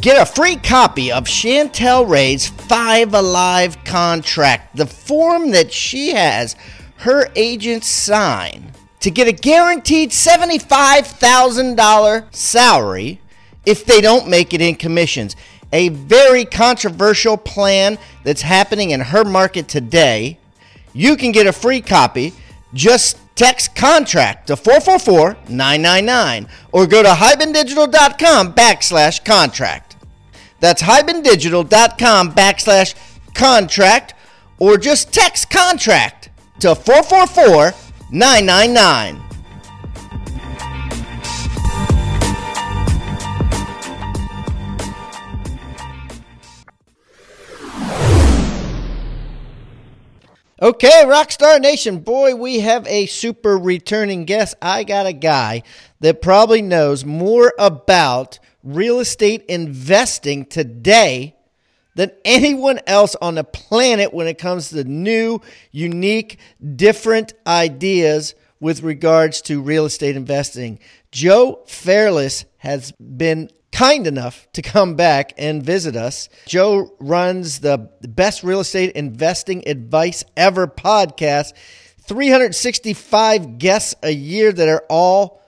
Get a free copy of Chantel Ray's Five Alive contract, the form that she has her agents sign to get a guaranteed $75,000 salary if they don't make it in commissions. A very controversial plan that's happening in her market today. You can get a free copy. Just text contract to 444 999 or go to hibandigital.com backslash contract. That's hibandigital.com backslash contract or just text contract to 444 999. Okay, Rockstar Nation, boy, we have a super returning guest. I got a guy that probably knows more about real estate investing today than anyone else on the planet when it comes to new, unique, different ideas with regards to real estate investing. Joe Fairless has been kind enough to come back and visit us. Joe runs the best real estate investing advice ever podcast, 365 guests a year that are all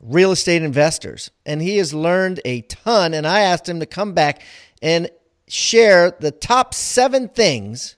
real estate investors. And he has learned a ton. And I asked him to come back and share the top seven things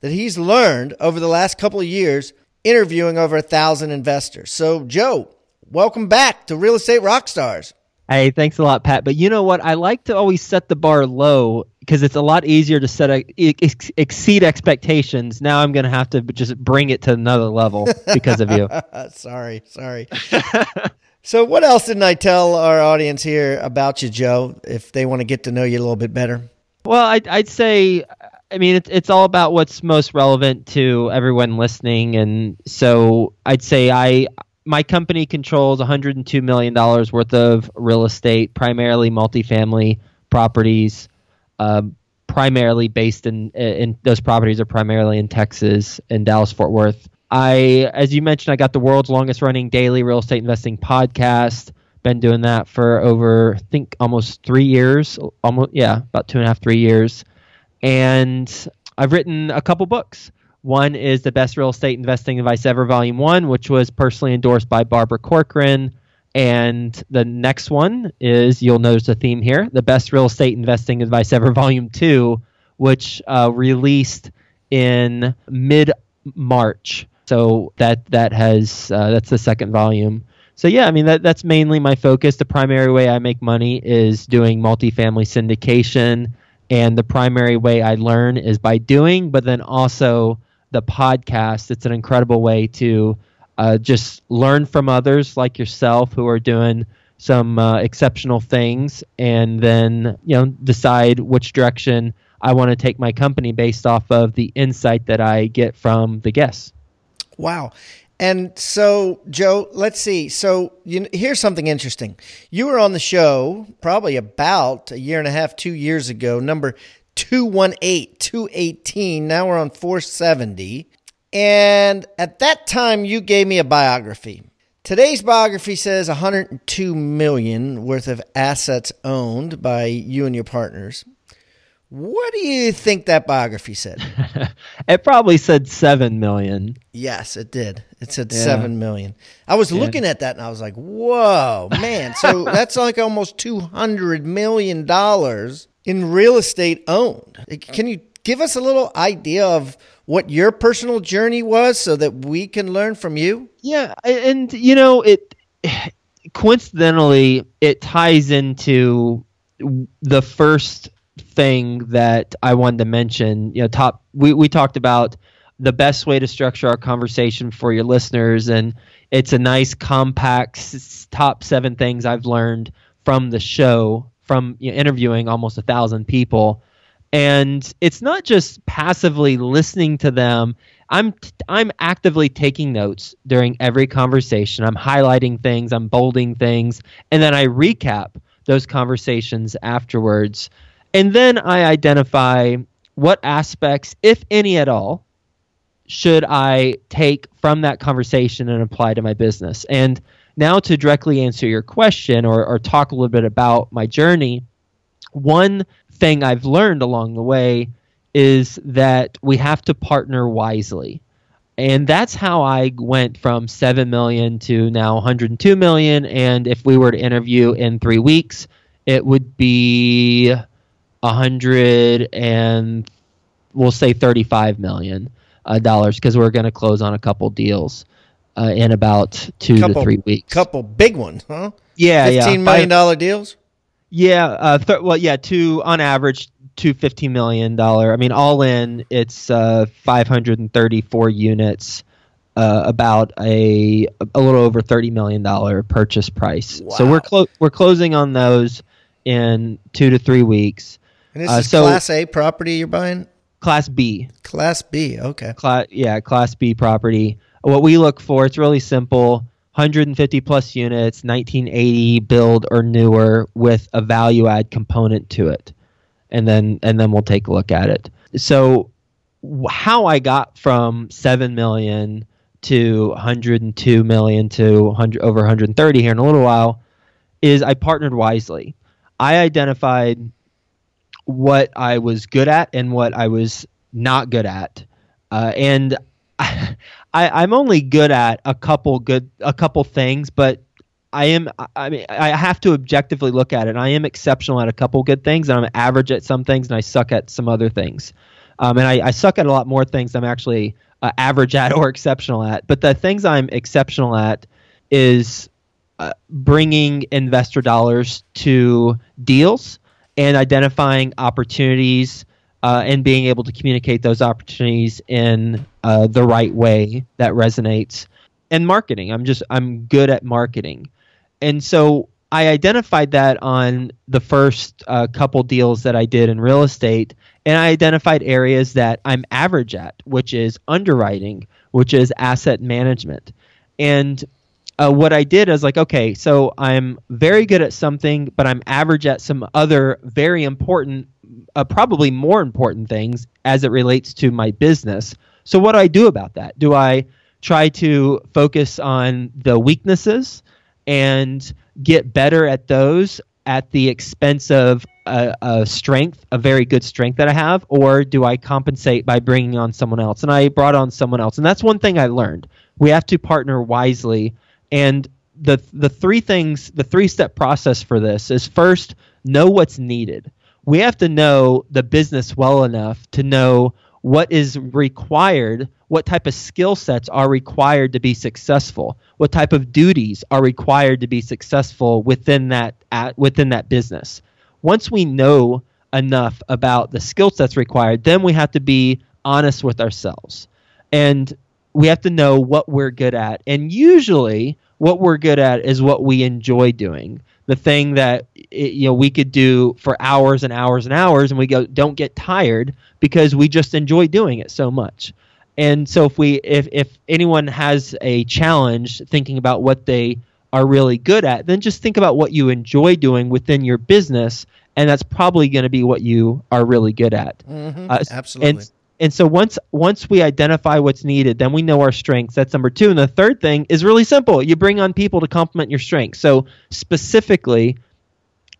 that he's learned over the last couple of years interviewing over a thousand investors. So, Joe, welcome back to Real Estate Rockstars. Hey, thanks a lot, Pat. But you know what? I like to always set the bar low because it's a lot easier to set a, ex- exceed expectations. Now I'm going to have to just bring it to another level because of you. sorry, sorry. so, what else didn't I tell our audience here about you, Joe? If they want to get to know you a little bit better. Well, I'd, I'd say, I mean, it's it's all about what's most relevant to everyone listening, and so I'd say I my company controls 102 million dollars worth of real estate, primarily multifamily properties, uh, primarily based in in those properties are primarily in Texas and Dallas Fort Worth. I, as you mentioned, I got the world's longest running daily real estate investing podcast. Been doing that for over, I think, almost three years. Almost, yeah, about two and a half, three years. And I've written a couple books. One is the best real estate investing advice ever, volume one, which was personally endorsed by Barbara Corcoran. And the next one is you'll notice a theme here: the best real estate investing advice ever, volume two, which uh, released in mid March. So that that has uh, that's the second volume. So yeah, I mean that that's mainly my focus. The primary way I make money is doing multifamily syndication, and the primary way I learn is by doing, but then also the podcast. It's an incredible way to uh, just learn from others like yourself who are doing some uh, exceptional things, and then you know decide which direction I want to take my company based off of the insight that I get from the guests. Wow. And so, Joe, let's see. So, you, here's something interesting. You were on the show probably about a year and a half, two years ago, number 218, 218. Now we're on 470. And at that time, you gave me a biography. Today's biography says 102 million worth of assets owned by you and your partners. What do you think that biography said? it probably said seven million. Yes, it did. It said yeah. seven million. I was yeah. looking at that and I was like, "Whoa, man!" So that's like almost two hundred million dollars in real estate owned. Can you give us a little idea of what your personal journey was, so that we can learn from you? Yeah, and you know it. Coincidentally, it ties into the first thing that I wanted to mention. You know, top we, we talked about the best way to structure our conversation for your listeners, and it's a nice compact top seven things I've learned from the show from you know, interviewing almost a thousand people. And it's not just passively listening to them. I'm I'm actively taking notes during every conversation. I'm highlighting things, I'm bolding things, and then I recap those conversations afterwards and then I identify what aspects, if any at all, should I take from that conversation and apply to my business. And now to directly answer your question or, or talk a little bit about my journey, one thing I've learned along the way is that we have to partner wisely. And that's how I went from 7 million to now 102 million. And if we were to interview in three weeks, it would be a hundred and we'll say thirty-five million uh, dollars because we're going to close on a couple deals uh, in about two couple, to three weeks. A couple big ones, huh? Yeah, fifteen yeah. million dollar deals. Yeah, uh, th- well, yeah, two on average, two fifteen million dollar. I mean, all in, it's uh, five hundred and thirty-four units. Uh, about a a little over thirty million dollar purchase price. Wow. So we're clo- we're closing on those in two to three weeks. And this uh, is so Class A property you're buying? Class B. Class B, okay. Class, yeah, Class B property. What we look for, it's really simple 150 plus units, 1980 build or newer with a value add component to it. And then and then we'll take a look at it. So how I got from 7 million to 102 million to 100, over 130 here in a little while is I partnered wisely. I identified what I was good at and what I was not good at. Uh, and I, am only good at a couple good a couple things, but I am I mean I have to objectively look at it. I am exceptional at a couple good things, and I'm average at some things, and I suck at some other things. Um, and I, I, suck at a lot more things I'm actually uh, average at or exceptional at. But the things I'm exceptional at is uh, bringing investor dollars to deals and identifying opportunities uh, and being able to communicate those opportunities in uh, the right way that resonates. And marketing i'm just i'm good at marketing. And so i identified that on the first uh, couple deals that i did in real estate and i identified areas that i'm average at which is underwriting which is asset management. And uh, what I did is like, okay, so I'm very good at something, but I'm average at some other very important, uh, probably more important things as it relates to my business. So what do I do about that? Do I try to focus on the weaknesses and get better at those at the expense of a, a, strength, a very good strength that I have, or do I compensate by bringing on someone else? And I brought on someone else, and that's one thing I learned. We have to partner wisely and the the three things, the three step process for this is first know what's needed. We have to know the business well enough to know what is required, what type of skill sets are required to be successful, what type of duties are required to be successful within that at, within that business. Once we know enough about the skill sets required, then we have to be honest with ourselves. And we have to know what we're good at. And usually, what we're good at is what we enjoy doing. The thing that it, you know we could do for hours and hours and hours, and we go don't get tired because we just enjoy doing it so much. And so, if we if if anyone has a challenge thinking about what they are really good at, then just think about what you enjoy doing within your business, and that's probably going to be what you are really good at. Mm-hmm. Uh, Absolutely. And, and so once once we identify what's needed, then we know our strengths. That's number two. And the third thing is really simple. You bring on people to complement your strengths. So specifically,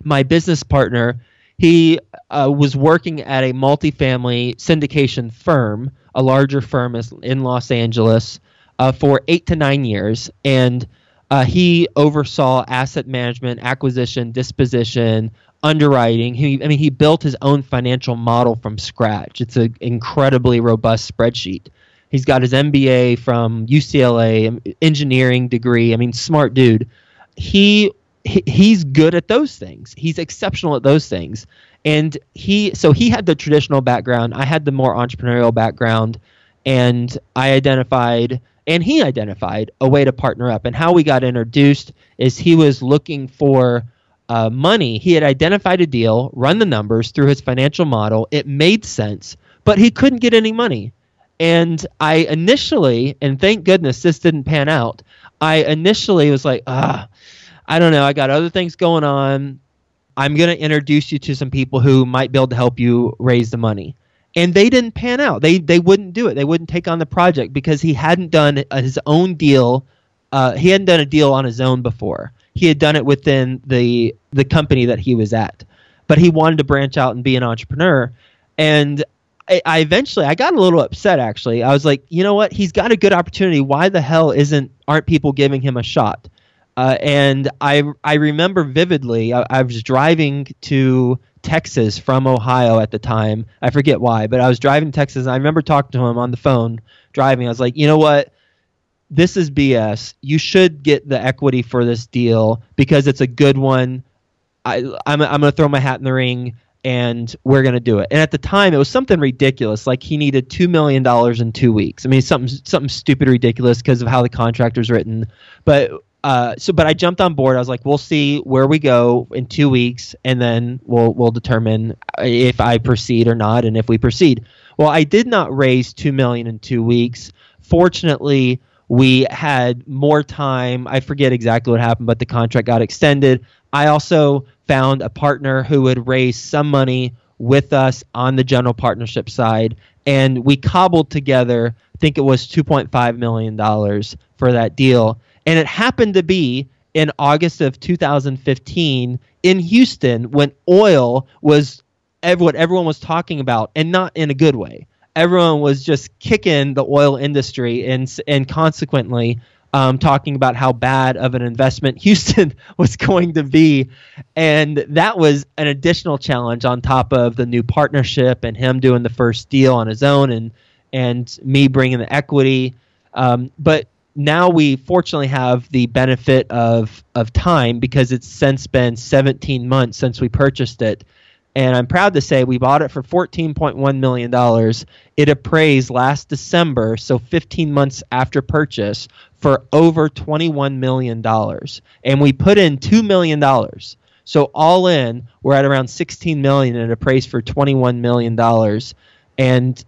my business partner, he uh, was working at a multifamily syndication firm, a larger firm in Los Angeles, uh, for eight to nine years, and uh, he oversaw asset management, acquisition, disposition, underwriting. He, I mean, he built his own financial model from scratch. It's an incredibly robust spreadsheet. He's got his MBA from UCLA, engineering degree. I mean, smart dude. He he's good at those things. He's exceptional at those things. And he so he had the traditional background. I had the more entrepreneurial background, and I identified and he identified a way to partner up. And how we got introduced is he was looking for uh, money. He had identified a deal, run the numbers through his financial model. It made sense, but he couldn't get any money. And I initially, and thank goodness this didn't pan out. I initially was like, ah, I don't know. I got other things going on. I'm going to introduce you to some people who might be able to help you raise the money. And they didn't pan out. They they wouldn't do it. They wouldn't take on the project because he hadn't done his own deal. Uh, he hadn't done a deal on his own before. He had done it within the the company that he was at, but he wanted to branch out and be an entrepreneur. And I, I eventually I got a little upset. Actually, I was like, you know what? He's got a good opportunity. Why the hell isn't aren't people giving him a shot? Uh, and I I remember vividly. I, I, was driving to Texas from Ohio at the time. I forget why, but I was driving to Texas. And I remember talking to him on the phone driving. I was like, you know what? This is BS. You should get the equity for this deal because it's a good one. I, I'm I'm gonna throw my hat in the ring and we're going to do it. And at the time, it was something ridiculous. Like he needed two million dollars in two weeks. I mean, something something stupid, ridiculous because of how the contract was written. But uh, so but I jumped on board. I was like, we'll see where we go in two weeks, and then we'll we'll determine if I proceed or not, and if we proceed. Well, I did not raise two million in two weeks. Fortunately, we had more time. I forget exactly what happened, but the contract got extended. I also found a partner who would raise some money with us on the general partnership side, and we cobbled together. I think it was two point five million dollars for that deal and it happened to be in August of 2015 in Houston when oil was what everyone was talking about, and not in a good way. Everyone was just kicking the oil industry, and and consequently um, talking about how bad of an investment Houston was going to be, and that was an additional challenge on top of the new partnership and him doing the first deal on his own, and and me bringing the equity. Um, but now we fortunately have the benefit of of time because it's since been 17 months since we purchased it and i'm proud to say we bought it for 14.1 million dollars. It appraised last december so 15 months after purchase for over 21 million dollars. And we put in 2 million dollars. So all in we're at around 16 million and it appraised for 21 million dollars. And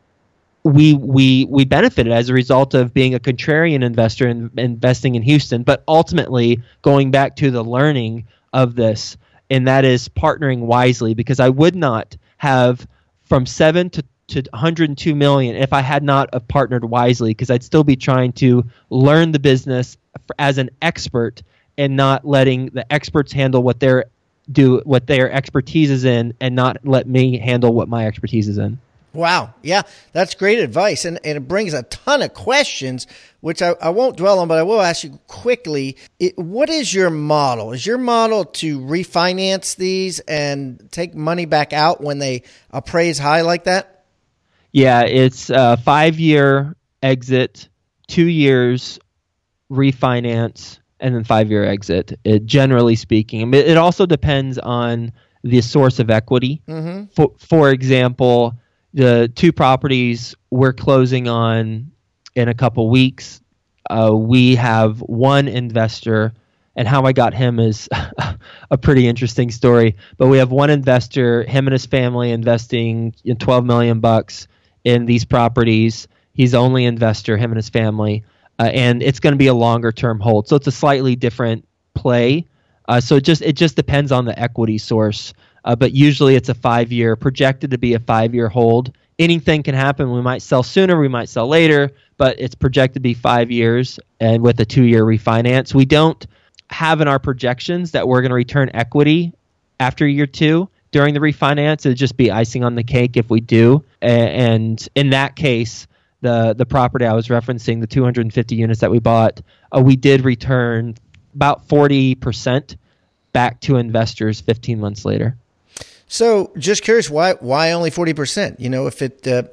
we we we benefited as a result of being a contrarian investor and investing in Houston, but ultimately going back to the learning of this, and that is partnering wisely. Because I would not have from seven to to 102 million if I had not partnered wisely, because I'd still be trying to learn the business as an expert and not letting the experts handle what their do what their expertise is in, and not let me handle what my expertise is in. Wow. Yeah, that's great advice. And, and it brings a ton of questions, which I, I won't dwell on, but I will ask you quickly. It, what is your model? Is your model to refinance these and take money back out when they appraise high like that? Yeah, it's a five year exit, two years refinance, and then five year exit, it, generally speaking. It also depends on the source of equity. Mm-hmm. For, for example, the two properties we're closing on in a couple weeks. Uh, we have one investor, and how I got him is a pretty interesting story. But we have one investor, him and his family, investing in 12 million bucks in these properties. He's the only investor, him and his family, uh, and it's going to be a longer term hold. So it's a slightly different play. Uh, so it just it just depends on the equity source uh, but usually it's a five year, projected to be a five year hold. Anything can happen. We might sell sooner, we might sell later, but it's projected to be five years and with a two year refinance. We don't have in our projections that we're going to return equity after year two during the refinance. It'd just be icing on the cake if we do. And in that case, the the property I was referencing, the 250 units that we bought, uh, we did return about 40 percent back to investors 15 months later. So, just curious, why why only 40 percent? You know, if it uh,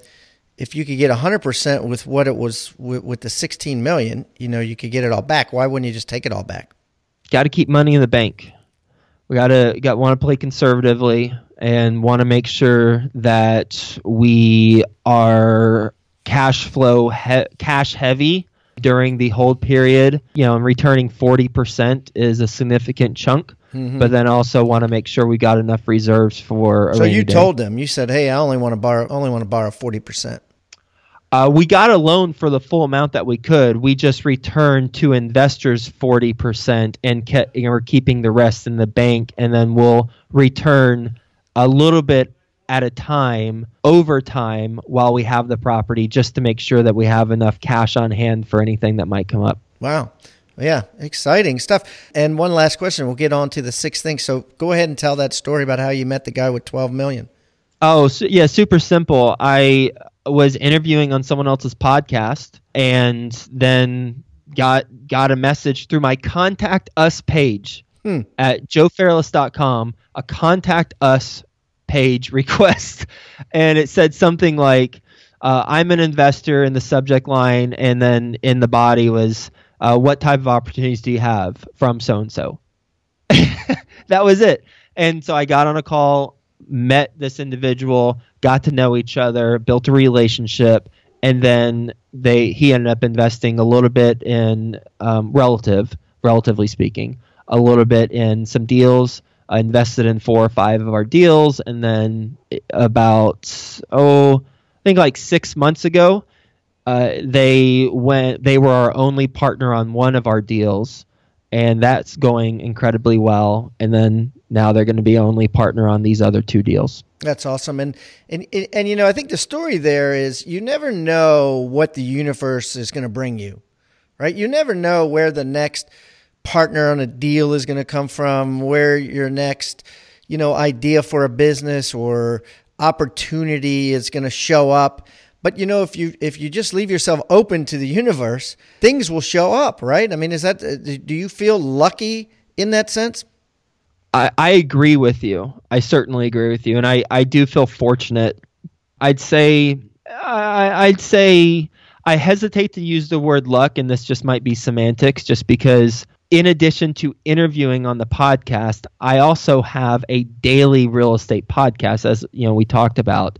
if you could get 100 percent with what it was with, with the 16 million, you know, you could get it all back. Why wouldn't you just take it all back? Got to keep money in the bank. We got to got want to play conservatively and want to make sure that we are cash flow he- cash heavy during the hold period. You know, and returning 40% is a significant chunk. Mm-hmm. But then also want to make sure we got enough reserves for. so you day. told them you said, "Hey, I only want to borrow only want to borrow forty percent." Uh, we got a loan for the full amount that we could. We just returned to investors forty percent, and kept, and we're keeping the rest in the bank, and then we'll return a little bit at a time over time while we have the property just to make sure that we have enough cash on hand for anything that might come up. Wow. Yeah, exciting stuff. And one last question. We'll get on to the sixth thing. So go ahead and tell that story about how you met the guy with 12 million. Oh, so, yeah, super simple. I was interviewing on someone else's podcast and then got got a message through my contact us page hmm. at joefairless.com, a contact us page request, and it said something like, uh, "I'm an investor" in the subject line, and then in the body was, uh, "What type of opportunities do you have from so and so?" That was it. And so I got on a call, met this individual, got to know each other, built a relationship, and then they he ended up investing a little bit in um, relative, relatively speaking, a little bit in some deals invested in four or five of our deals, and then about oh, I think like six months ago, uh, they went. They were our only partner on one of our deals, and that's going incredibly well. And then now they're going to be only partner on these other two deals. That's awesome, and and and you know I think the story there is you never know what the universe is going to bring you, right? You never know where the next partner on a deal is going to come from, where your next, you know, idea for a business or opportunity is going to show up. But you know, if you if you just leave yourself open to the universe, things will show up, right? I mean, is that uh, do you feel lucky in that sense? I, I agree with you. I certainly agree with you, and I, I do feel fortunate. I'd say I, I'd say I hesitate to use the word luck, and this just might be semantics, just because in addition to interviewing on the podcast, I also have a daily real estate podcast, as you know we talked about.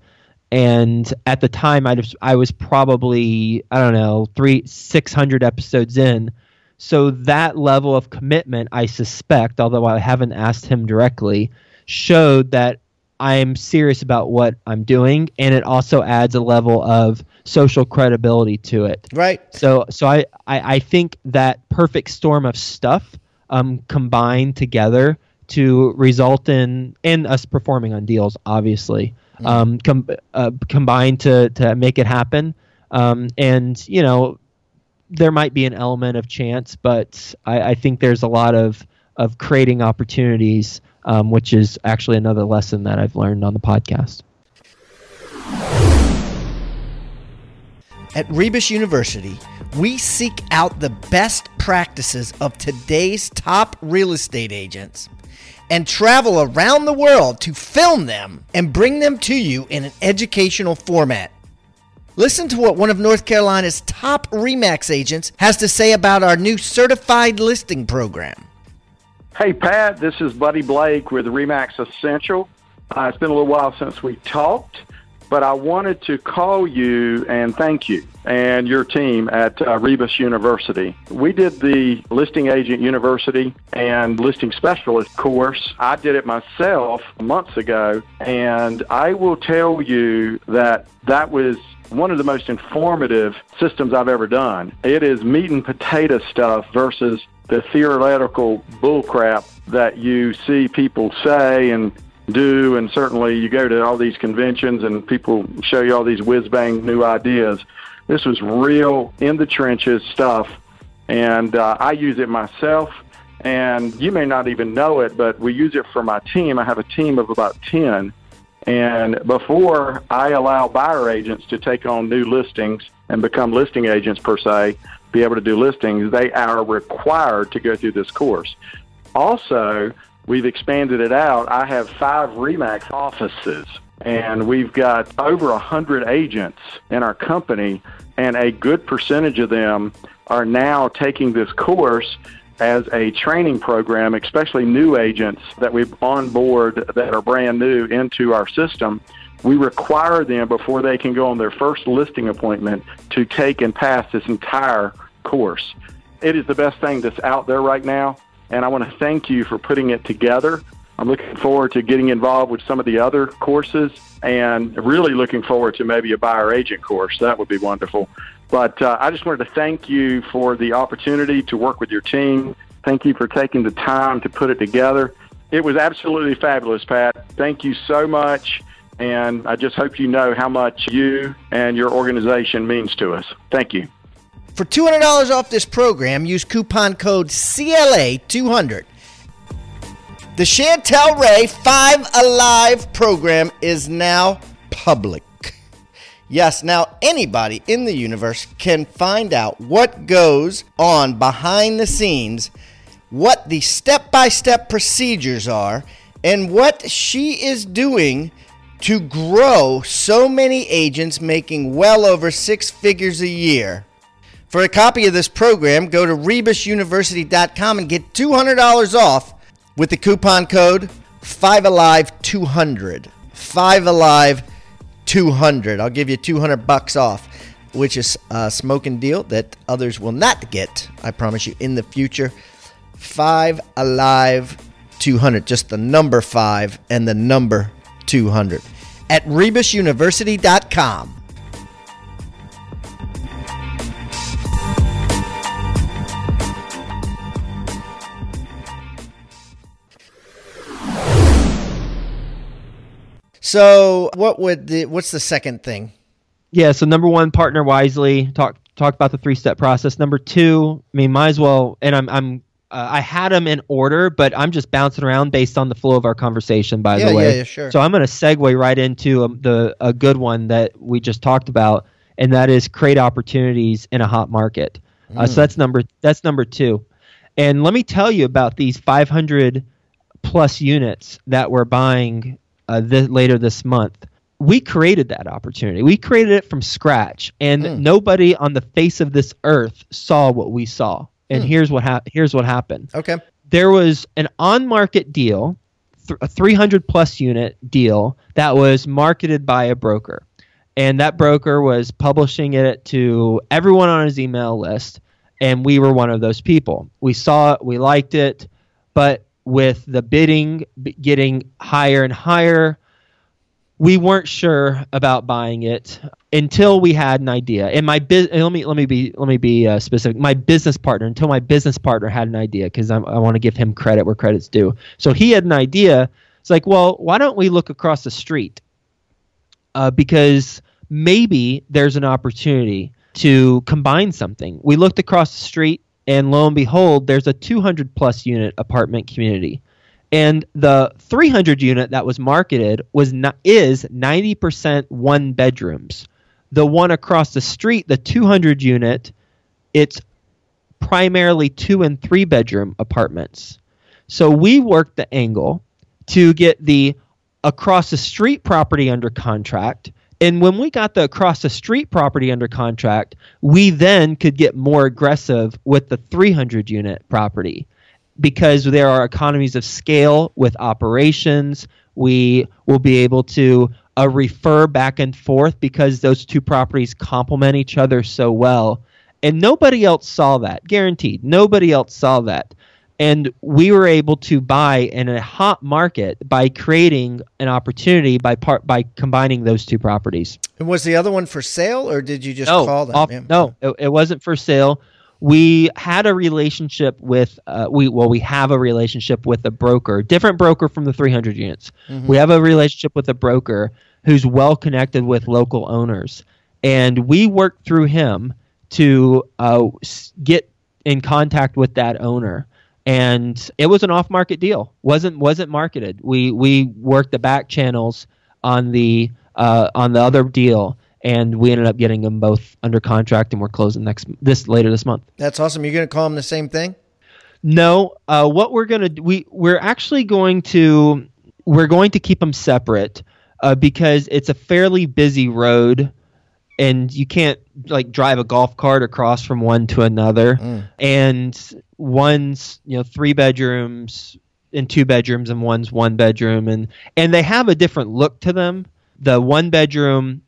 And at the time, I was I was probably I don't know three six hundred episodes in, so that level of commitment, I suspect, although I haven't asked him directly, showed that I'm serious about what I'm doing, and it also adds a level of social credibility to it. Right. So, so I, I, I think that perfect storm of stuff um, combined together to result in in us performing on deals, obviously, mm-hmm. um, com- uh, combined to to make it happen. Um, and you know, there might be an element of chance, but I, I think there's a lot of of creating opportunities um, which is actually another lesson that I've learned on the podcast. At Rebus University, we seek out the best practices of today's top real estate agents and travel around the world to film them and bring them to you in an educational format. Listen to what one of North Carolina's top REMAX agents has to say about our new certified listing program. Hey, Pat, this is Buddy Blake with Remax Essential. Uh, it's been a little while since we talked, but I wanted to call you and thank you and your team at uh, Rebus University. We did the Listing Agent University and Listing Specialist course. I did it myself months ago, and I will tell you that that was one of the most informative systems I've ever done. It is meat and potato stuff versus the theoretical bullcrap that you see people say and do, and certainly you go to all these conventions and people show you all these whiz bang new ideas. This was real in the trenches stuff, and uh, I use it myself. and you may not even know it, but we use it for my team. I have a team of about 10. And before I allow buyer agents to take on new listings and become listing agents per se, be able to do listings, they are required to go through this course. Also, we've expanded it out. I have five REMAX offices, and we've got over 100 agents in our company, and a good percentage of them are now taking this course as a training program, especially new agents that we've on board that are brand new into our system. We require them before they can go on their first listing appointment to take and pass this entire course. It is the best thing that's out there right now, and I want to thank you for putting it together. I'm looking forward to getting involved with some of the other courses and really looking forward to maybe a buyer agent course. That would be wonderful. But uh, I just wanted to thank you for the opportunity to work with your team. Thank you for taking the time to put it together. It was absolutely fabulous, Pat. Thank you so much. And I just hope you know how much you and your organization means to us. Thank you. For $200 off this program, use coupon code CLA200. The Chantel Ray 5 Alive program is now public. Yes, now anybody in the universe can find out what goes on behind the scenes, what the step by step procedures are, and what she is doing to grow so many agents making well over six figures a year. For a copy of this program, go to rebusuniversity.com and get $200 off with the coupon code 5alive200. 5alive 200. I'll give you 200 bucks off, which is a smoking deal that others will not get, I promise you, in the future. 5 Alive 200, just the number 5 and the number 200 at rebusuniversity.com. So, what would the what's the second thing? Yeah, so number one, partner wisely. Talk talk about the three step process. Number two, I mean, might as well. And I'm I'm uh, I had them in order, but I'm just bouncing around based on the flow of our conversation. By Yeah, the way, yeah, yeah, sure. So I'm going to segue right into um, the a good one that we just talked about, and that is create opportunities in a hot market. Uh, so that's number that's number two. And let me tell you about these 500 plus units that we're buying uh, th- later this month. We created that opportunity. We created it from scratch, and Mm. nobody on the face of this earth saw what we saw. And Mm. here's what hap- here's what happened Okay. there was an on market deal, th- a 300 plus unit deal that was marketed by a broker. And that broker was publishing it to everyone on his email list. And we were one of those people. We saw it, we liked it, but with the bidding getting higher and higher, we weren't sure about buying it until we had an idea. And my bus- and let me let me be let me be uh, specific. My business partner until my business partner had an idea because I want to give him credit where credit's due. So he had an idea. It's like, well, why don't we look across the street? Uh, because maybe there's an opportunity to combine something. We looked across the street, and lo and behold, there's a 200 plus unit apartment community and the 300 unit that was marketed was not, is 90% one bedrooms. The one across the street, the 200 unit, it's primarily two and three bedroom apartments. So we worked the angle to get the across the street property under contract. And when we got the across the street property under contract, we then could get more aggressive with the 300 unit property because there are economies of scale with operations. We will be able to uh, refer back and forth because those two properties complement each other so well. And nobody else saw that, guaranteed. Nobody else saw that. And we were able to buy in a hot market by creating an opportunity by part by combining those two properties. And was the other one for sale, or did you just no, call them? off- Yeah. no, it, it wasn't for sale. We had a relationship with uh, we well we have a relationship with a broker, different broker from the 300 units. Mhm. We have a relationship with a broker who's well connected with local owners, and we worked through him to uh, get in contact with that owner. And it was an off-market deal. wasn't wasn't marketed. We we worked the back channels on the uh, on the other deal, and we ended up getting them both under contract, and we're closing next this later this month. That's awesome. You're going to call them the same thing? No. Uh, what we're gonna we we're actually going to we're going to keep them separate uh, because it's a fairly busy road and you can't like drive a golf cart across from one to another. Mm. and one's you know three bedrooms and two bedrooms and one's one bedroom. And and they have a different look to them. The one bedroom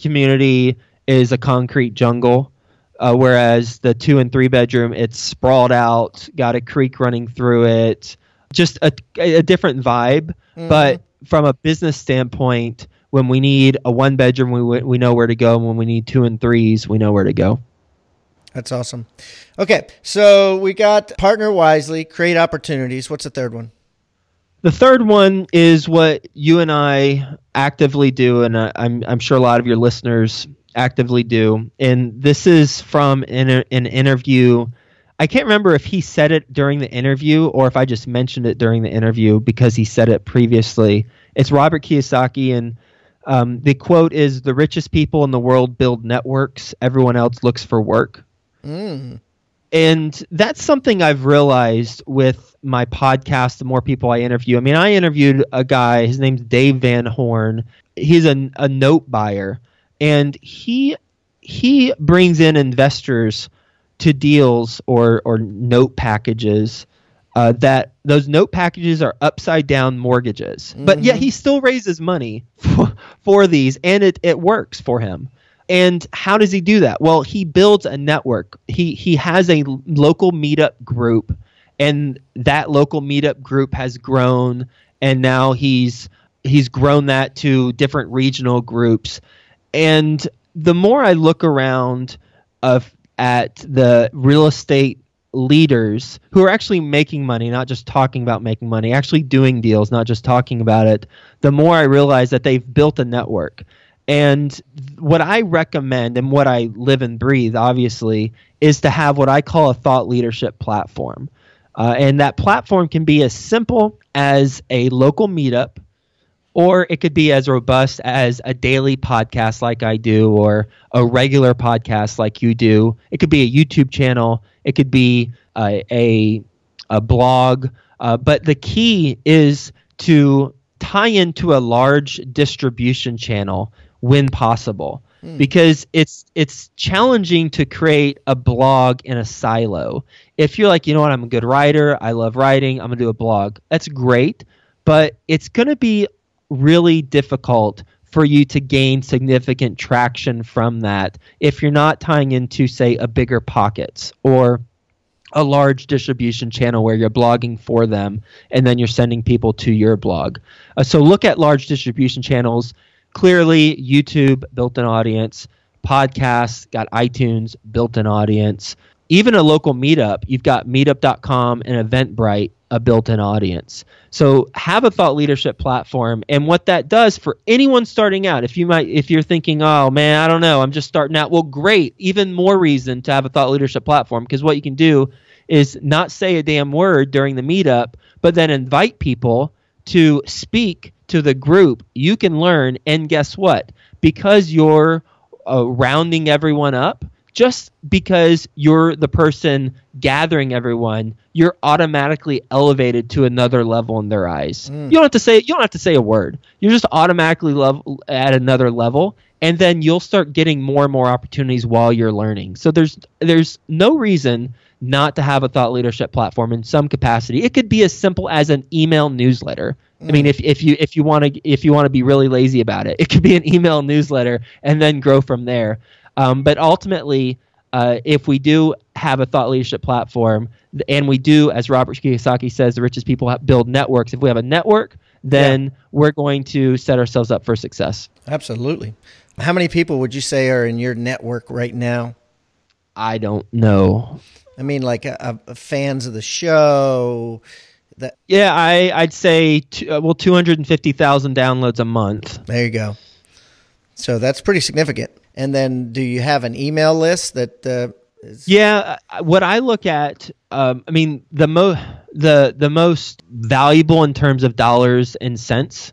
community is a concrete jungle uh, whereas the two and three bedroom it's sprawled out got a creek running through it. Just a, a different vibe. Mm-hmm. but from a business standpoint when we need a one bedroom, we we know where to go. And when we need two and threes, we know where to go. That's awesome. Okay, so we got partner wisely, create opportunities. What's the third one? The third one is what you and I actively do, and I'm I'm sure a lot of your listeners actively do. And this is from an, an interview. I can't remember if he said it during the interview or if I just mentioned it during the interview because he said it previously. It's Robert Kiyosaki, and um, the quote is The richest people in the world build networks, everyone else looks for work. Mm. And that's something I've realized with my podcast, the more people I interview. I mean, I interviewed a guy, his name's Dave Van Horn. He's a, a note buyer, and he he brings in investors to deals or or note packages uh, that those note packages are upside down mortgages. Mm-hmm. But yet he still raises money for, for these and it, it works for him. And how does he do that? Well, he builds a network. He he has a local meetup group and that local meetup group has grown and now he's he's grown that to different regional groups. And the more I look around of at the real estate leaders who are actually making money, not just talking about making money, actually doing deals, not just talking about it, the more I realize that they've built a network. And what I recommend and what I live and breathe, obviously, is to have what I call a thought leadership platform. Uh, and that platform can be as simple as a local meetup, or it could be as robust as a daily podcast like I do, or a regular podcast like you do. It could be a YouTube channel. It could be uh, a a blog. Uh, but the key is to tie into a large distribution channel when possible mm. because it's it's challenging to create a blog in a silo. If you're like, you know what, I'm a good writer, I love writing, I'm going to do a blog. That's great, but it's going to be really difficult for you to gain significant traction from that if you're not tying into, say, a bigger pockets or a large distribution channel where you're blogging for them and then you're sending people to your blog. Uh, so look at large distribution channels. Clearly, YouTube built an audience, podcasts got iTunes built an audience. Even a local meetup, you've got meetup.com and Eventbrite a built-in audience. So have a thought leadership platform and what that does for anyone starting out. If you might if you're thinking, "Oh man, I don't know, I'm just starting out." Well, great. Even more reason to have a thought leadership platform because what you can do is not say a damn word during the meetup, but then invite people to speak to the group. You can learn and guess what? Because you're uh, rounding everyone up, just because you're the person gathering everyone, you're automatically elevated to another level in their eyes. Mm. You don't have to say you don't have to say a word. You're just automatically level at another level and then you'll start getting more and more opportunities while you're learning. So there's there's no reason not to have a thought leadership platform in some capacity. It could be as simple as an email newsletter. Mm. I mean, mm. if, if you if you want to if you want to be really lazy about it, it could be an email newsletter and then grow from there. Um, but ultimately, uh, if we do have a thought leadership platform, and we do, as Robert Kiyosaki says, the richest people build networks. If we have a network, then yeah. we're going to set ourselves up for success. Absolutely. How many people would you say are in your network right now? I don't know. I mean, like uh, uh, fans of the show. That yeah, I I'd say uh, well, two hundred and fifty thousand downloads a month. There you go. So that's pretty significant. And then, do you have an email list that uh, Is- Yeah, uh, what I look at, um, I mean, the mo the the most valuable in terms of dollars and cents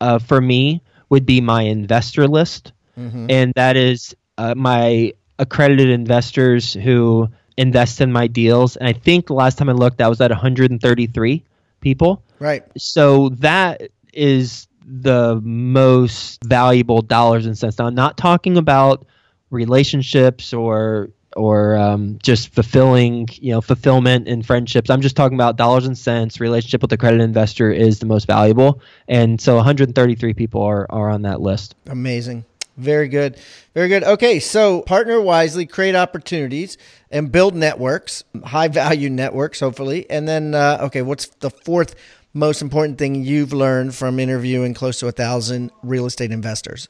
uh, for me would be my investor list, Mhm. and that is uh, my accredited investors who invest in my deals. And I think the last time I looked, that was at 133 people. Right. So that is the most valuable dollars and cents. Now, I'm not talking about relationships or or um, just fulfilling, you know, fulfillment in friendships. I'm just talking about dollars and cents. Relationship with the credit investor is the most valuable, and so 133 people are are on that list. Amazing. Very good. Very good. Okay, so partner wisely, create opportunities, and build networks, high value networks, hopefully. And then, uh, okay, what's the fourth most important thing you've learned from interviewing close to a thousand real estate investors?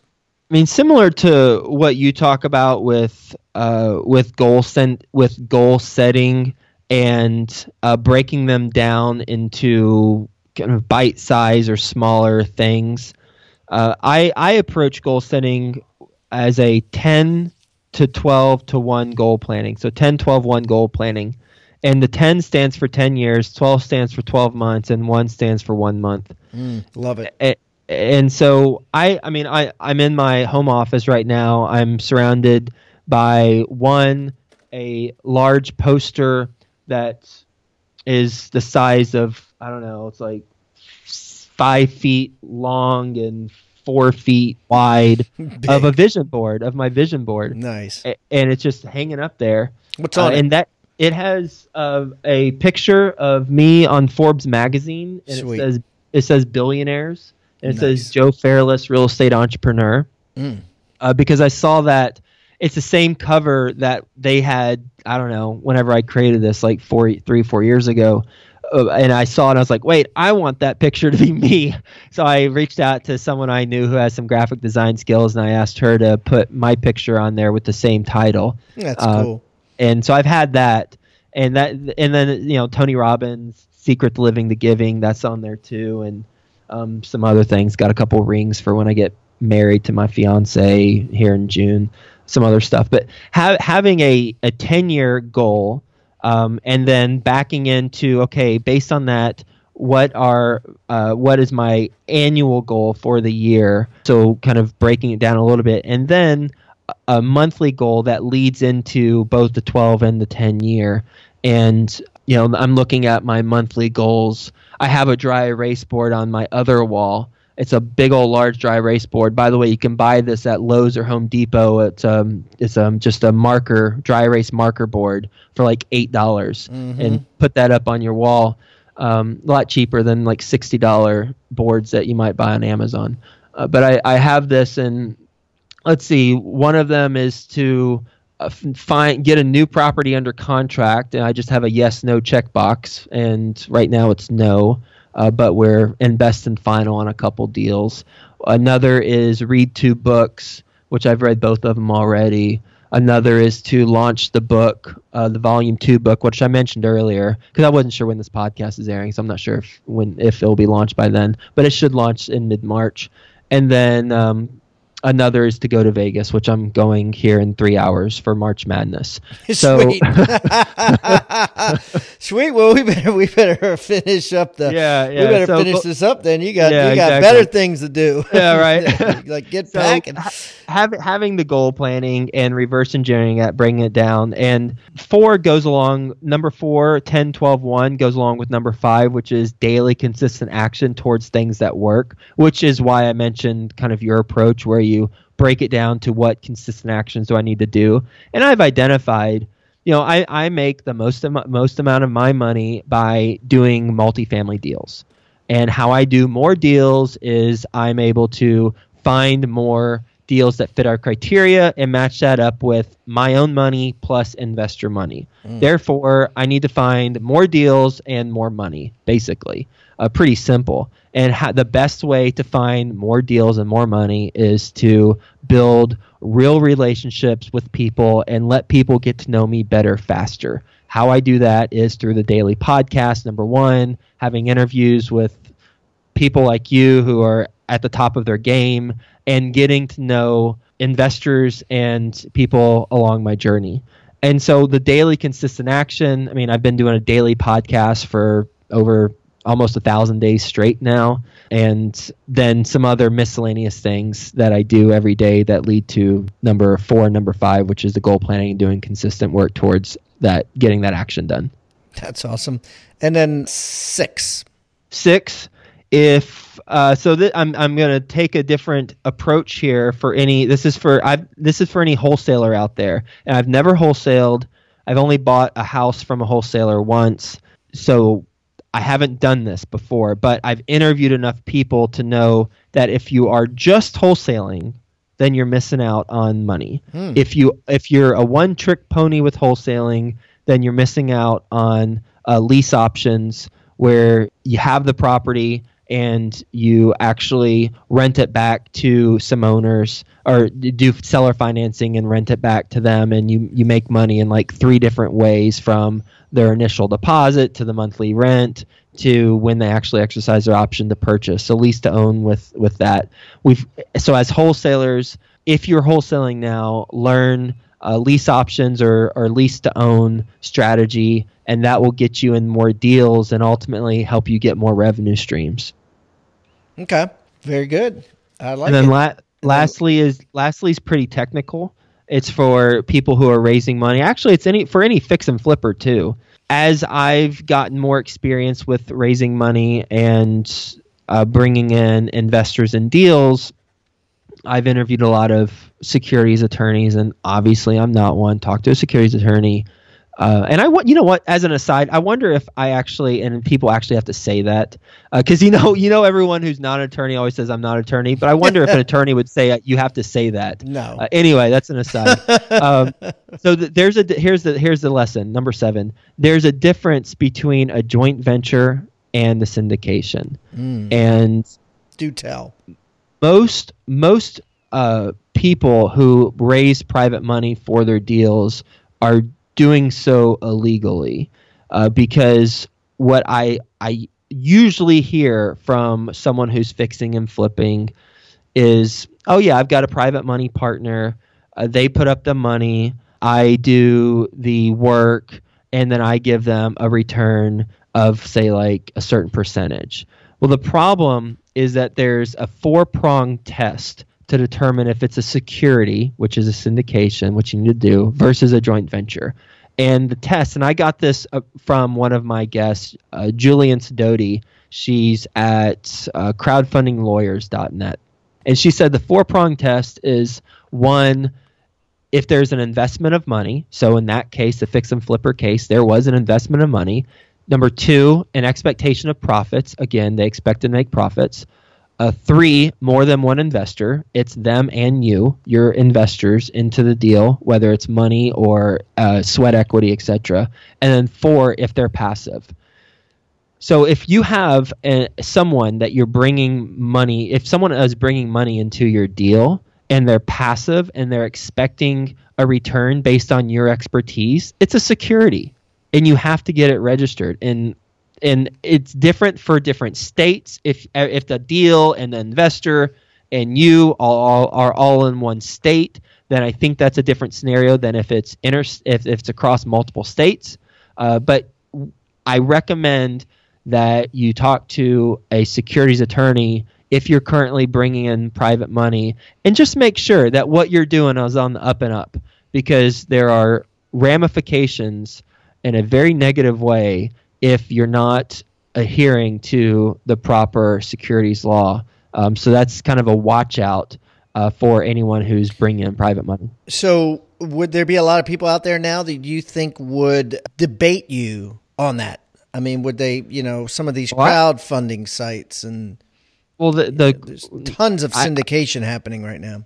I mean, similar to what you talk about with uh, with goal sen- with goal setting and uh, breaking them down into kind of bite size or smaller things. Uh, I I approach goal setting as a 10 to 12 to 1 goal planning. So 10 12 1 goal planning. And the 10 stands for 10 years, 12 stands for 12 months and 1 stands for 1 month Love it. a- and so I I mean I I'm in my home office right now. I'm surrounded by one a large poster that is the size of I don't know it's like five feet long and four feet wide of a vision board of my vision board, Nice. And it's just hanging up there. What's Uh, on it? and that it has uh, a picture of me on Forbes magazine, and Sweet. it says it says billionaires, and it Nice. says Joe Fairless, real estate entrepreneur. Mm. Uh, because I saw that it's the same cover that they had. I don't know. Whenever I created this, like four, three, four years ago, uh, and I saw it, and I was like, "Wait, I want that picture to be me." So I reached out to someone I knew who has some graphic design skills, and I asked her to put my picture on there with the same title That's uh, cool. And so I've had that, and that, and then you know Tony Robbins, Secret to Living the Giving, that's on there too, and um, some other things. Got a couple rings for when I get married to my fiance here in June. Some other stuff, but ha- having a a ten year goal, um, and then backing into okay, based on that. What are uh, what is my annual goal for the year? So kind of breaking it down a little bit, and then a monthly goal that leads into both the 12 and the 10 year. And you know i'm looking at my monthly goals. I have a dry erase board on my other wall. It's a big old large dry erase board. By the way you can buy this at lowes or home depot. It's um it's um just a marker dry erase marker board for like eight dollars. And put that up on your wall. Um, a lot cheaper than like sixty dollar boards that you might buy on amazon. Uh, but I, I have this and let's see one of them is to uh, find get a new property under contract and i just have a yes no checkbox and right now it's no uh, but we're in best and final on a couple deals. Another is read two books which i've read both of them already. Another is to launch the book uh, the volume two book which i mentioned earlier because i wasn't sure when this podcast is airing so i'm not sure if when if it'll be launched by then but it should launch in mid-march. And then um, another is to go to Vegas, which I'm going here in three hours for March Madness. So Sweet. Sweet. Well, we better we better finish up the. Yeah, yeah. We better So finish this up. Then you got Yeah, you got exactly. better things to do. Yeah, right. like get So, packing. ha- having having the goal planning and reverse engineering it, bringing it down. And four goes along, number four, 10, 12, 1 goes along with number five, which is daily consistent action towards things that work, which is why I mentioned kind of your approach where you break it down to what consistent actions do I need to do. And I've identified you know, I, I make the most am- most amount of my money by doing multifamily deals. And how I do more deals is I'm able to find more deals that fit our criteria and match that up with my own money plus investor money. Therefore, I need to find more deals and more money, basically. Uh, pretty simple. And ha- the best way to find more deals and more money is to build real relationships with people and let people get to know me better faster. How I do that is through the daily podcast, number one, having interviews with people like you who are at the top of their game and getting to know investors and people along my journey. And so the daily consistent action, I mean, I've been doing a daily podcast for over almost a thousand days straight now. And then some other miscellaneous things that I do every day that lead to number four and number five, which is the goal planning and doing consistent work towards that, getting that action done. That's awesome. And then six. Six, if uh, so, th- I'm I'm going to take a different approach here for any. This is for I this is for any wholesaler out there, and I've never wholesaled. I've only bought a house from a wholesaler once, so I haven't done this before. But I've interviewed enough people to know that if you are just wholesaling, then you're missing out on money. Hmm. If you if you're a one trick pony with wholesaling, then you're missing out on uh, lease options where you have the property and you actually rent it back to some owners or do seller financing and rent it back to them and you you make money in like three different ways from their initial deposit to the monthly rent to when they actually exercise their option to purchase so lease to own with with that. We've so as wholesalers if you're wholesaling now learn uh, lease options or, or lease to own strategy, and that will get you in more deals and ultimately help you get more revenue streams. Okay, very good. I like and then la- lastly is lastly is pretty technical. It's for people who are raising money. Actually, it's any for any fix and flipper too. As I've gotten more experience with raising money and uh, bringing in investors and deals, I've interviewed a lot of securities attorneys, and obviously I'm not one. Talk to a securities attorney. Uh, and I want you know what? As an aside, I wonder if I actually and people actually have to say that because you know you know everyone who's not an attorney always says I'm not an attorney, but I wonder if an attorney would say uh, you have to say that. No. Uh, anyway, that's an aside. um, so th- there's a here's the here's the lesson number seven. There's a difference between a joint venture and the syndication, Mm, and do tell. most most uh, people who raise private money for their deals are doing so illegally uh, because what I I usually hear from someone who's fixing and flipping is oh yeah I've got a private money partner. Uh, they put up the money. I do the work and then I give them a return of say like a certain percentage. Well the problem is that there's a four prong test to determine if it's a security, which is a syndication, which you need to do, versus a joint venture. And the test, and I got this uh, from one of my guests, uh, Jillian Sidoti. She's at uh, crowdfundinglawyers.net. And she said the four prong test is one, if there's an investment of money. So in that case, the fix and flipper case, there was an investment of money. Number two, an expectation of profits. Again, they expect to make profits. Uh, three, more than one investor. It's them and you, your investors into the deal, whether it's money or uh, sweat equity, etc. And then four, if they're passive. So if you have a, someone that you're bringing money, if someone is bringing money into your deal and they're passive and they're expecting a return based on your expertise, it's a security, and you have to get it registered. And and it's different for different states. If if the deal and the investor and you all, all are all in one state, then I think that's a different scenario than if it's inter if, if it's across multiple states. Uh, but I recommend that you talk to a securities attorney if you're currently bringing in private money and just make sure that what you're doing is on the up and up because there are ramifications in a very negative way if you're not adhering to the proper securities law. Um, so that's kind of a watch out uh, for anyone who's bringing in private money. So, would there be a lot of people out there now that you think would debate you on that? I mean, would they, you know, some of these Well, crowdfunding sites and Well, the, the there's tons of I- syndication happening right now.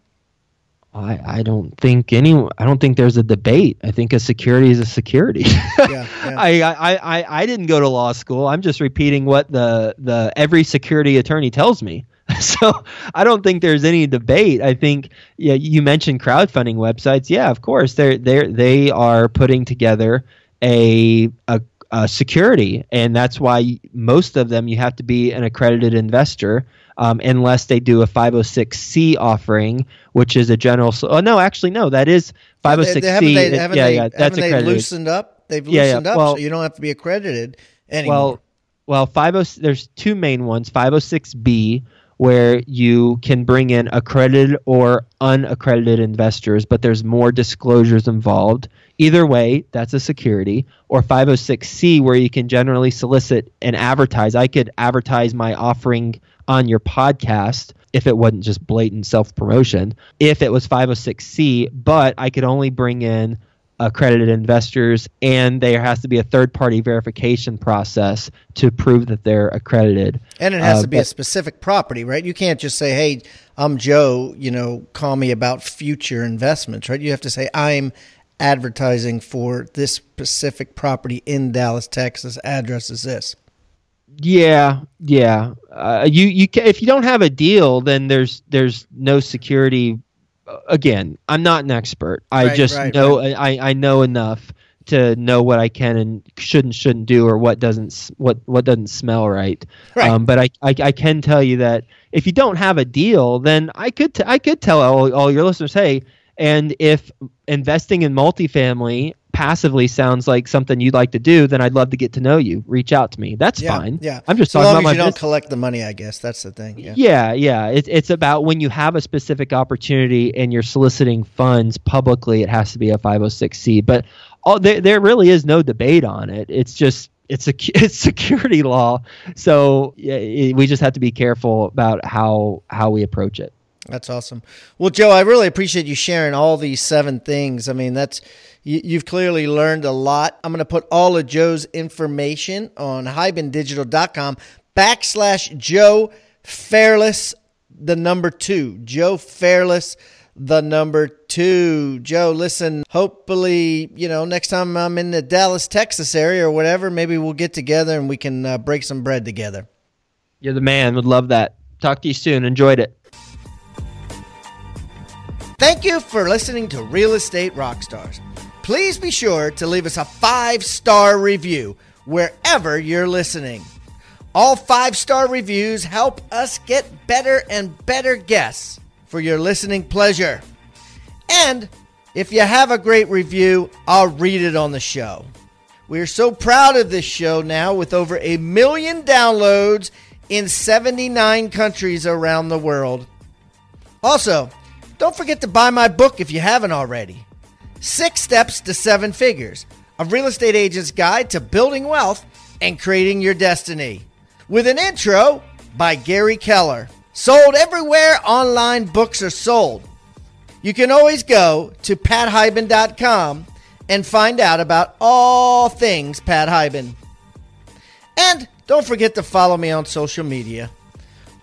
I, I don't think any I don't think there's a debate. I think a security is a security. Yeah, yeah. I, I, I, I didn't go to law school. I'm just repeating what the, the every security attorney tells me. So I don't think there's any debate. I think yeah, you mentioned crowdfunding websites. Yeah, of course they're they they are putting together a, a uh, security, and that's why most of them you have to be an accredited investor. Um, unless they do a 506c offering, which is a general. Oh no, actually no, that is 506c. They, haven't they, haven't yeah, yeah, that's haven't accredited. They loosened up. They've Yeah, yeah, loosened up, well- so you don't have to be accredited anymore. Well, well, 50 there's two main ones, 506B where you can bring in accredited or unaccredited investors, but there's more disclosures involved. Either way, that's a security. Or 506C where you can generally solicit and advertise. I could advertise my offering on your podcast if it wasn't just blatant self promotion. If it was 506C, but I could only bring in accredited investors and there has to be a third party verification process to prove that they're accredited. and it has uh, to be a specific property, right? You can't just say, "Hey, I'm Joe," you know, call me about future investments, right? You have to say, "I'm advertising for this specific property in Dallas, Texas. Address is this." Yeah, yeah. Uh, you you ca if you don't have a deal, then there's there's no security. Uh, Again, I'm not an expert. I Right, just right, know I, I know enough to know what I can and shouldn't shouldn't do or what doesn't what what doesn't smell right. Right. Um, but I, I I can tell you that if you don't have a deal, then I could t- I could tell all, all your listeners, hey, and if investing in multifamily passively sounds like something you'd like to do, then I'd love to get to know you. Reach out to me. That's Yeah, fine. Yeah, I'm just so talking long about as you don't business. collect the money. I guess that's the thing. Yeah. Yeah, yeah. It's it's about when you have a specific opportunity and you're soliciting funds publicly, it has to be a 506c. But all, there there really is no debate on it. It's just it's a it's security law. So yeah, it- we just have to be careful about how how we approach it. That's awesome. Well, Joe, I really appreciate you sharing all these seven things. I mean, that's you, you've clearly learned a lot. I'm going to put all of Joe's information on hibandigital.com backslash Joe Fairless, the number two. Joe Fairless, the number two. Joe, listen, hopefully, you know, next time I'm in the Dallas, Texas area or whatever, maybe we'll get together and we can uh, break some bread together. You're the man. Would love that. Talk to you soon. Enjoyed it. Thank you for listening to Real Estate Rockstars. Please be sure to leave us a five star review wherever you're listening. All five star reviews help us get better and better guests for your listening pleasure. And if you have a great review, I'll read it on the show. We are so proud of this show now with over a million downloads in 79 countries around the world. Also, don't forget to buy my book if you haven't already. Six Steps to Seven Figures A Real Estate Agent's Guide to Building Wealth and Creating Your Destiny. With an intro by Gary Keller. Sold everywhere online books are sold. You can always go to pathiban.com and find out about all things Pat Hiban. And don't forget to follow me on social media.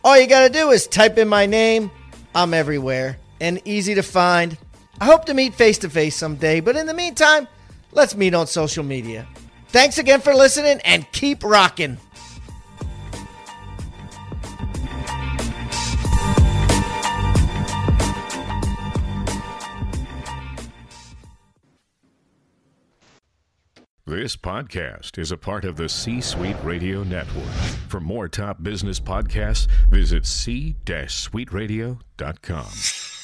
All you got to do is type in my name. I'm everywhere and easy to find. I hope to meet face to face someday, but in the meantime, let's meet on social media. Thanks again for listening and keep rocking. This podcast is a part of the C Suite Radio Network. For more top business podcasts, visit c-suiteradio.com.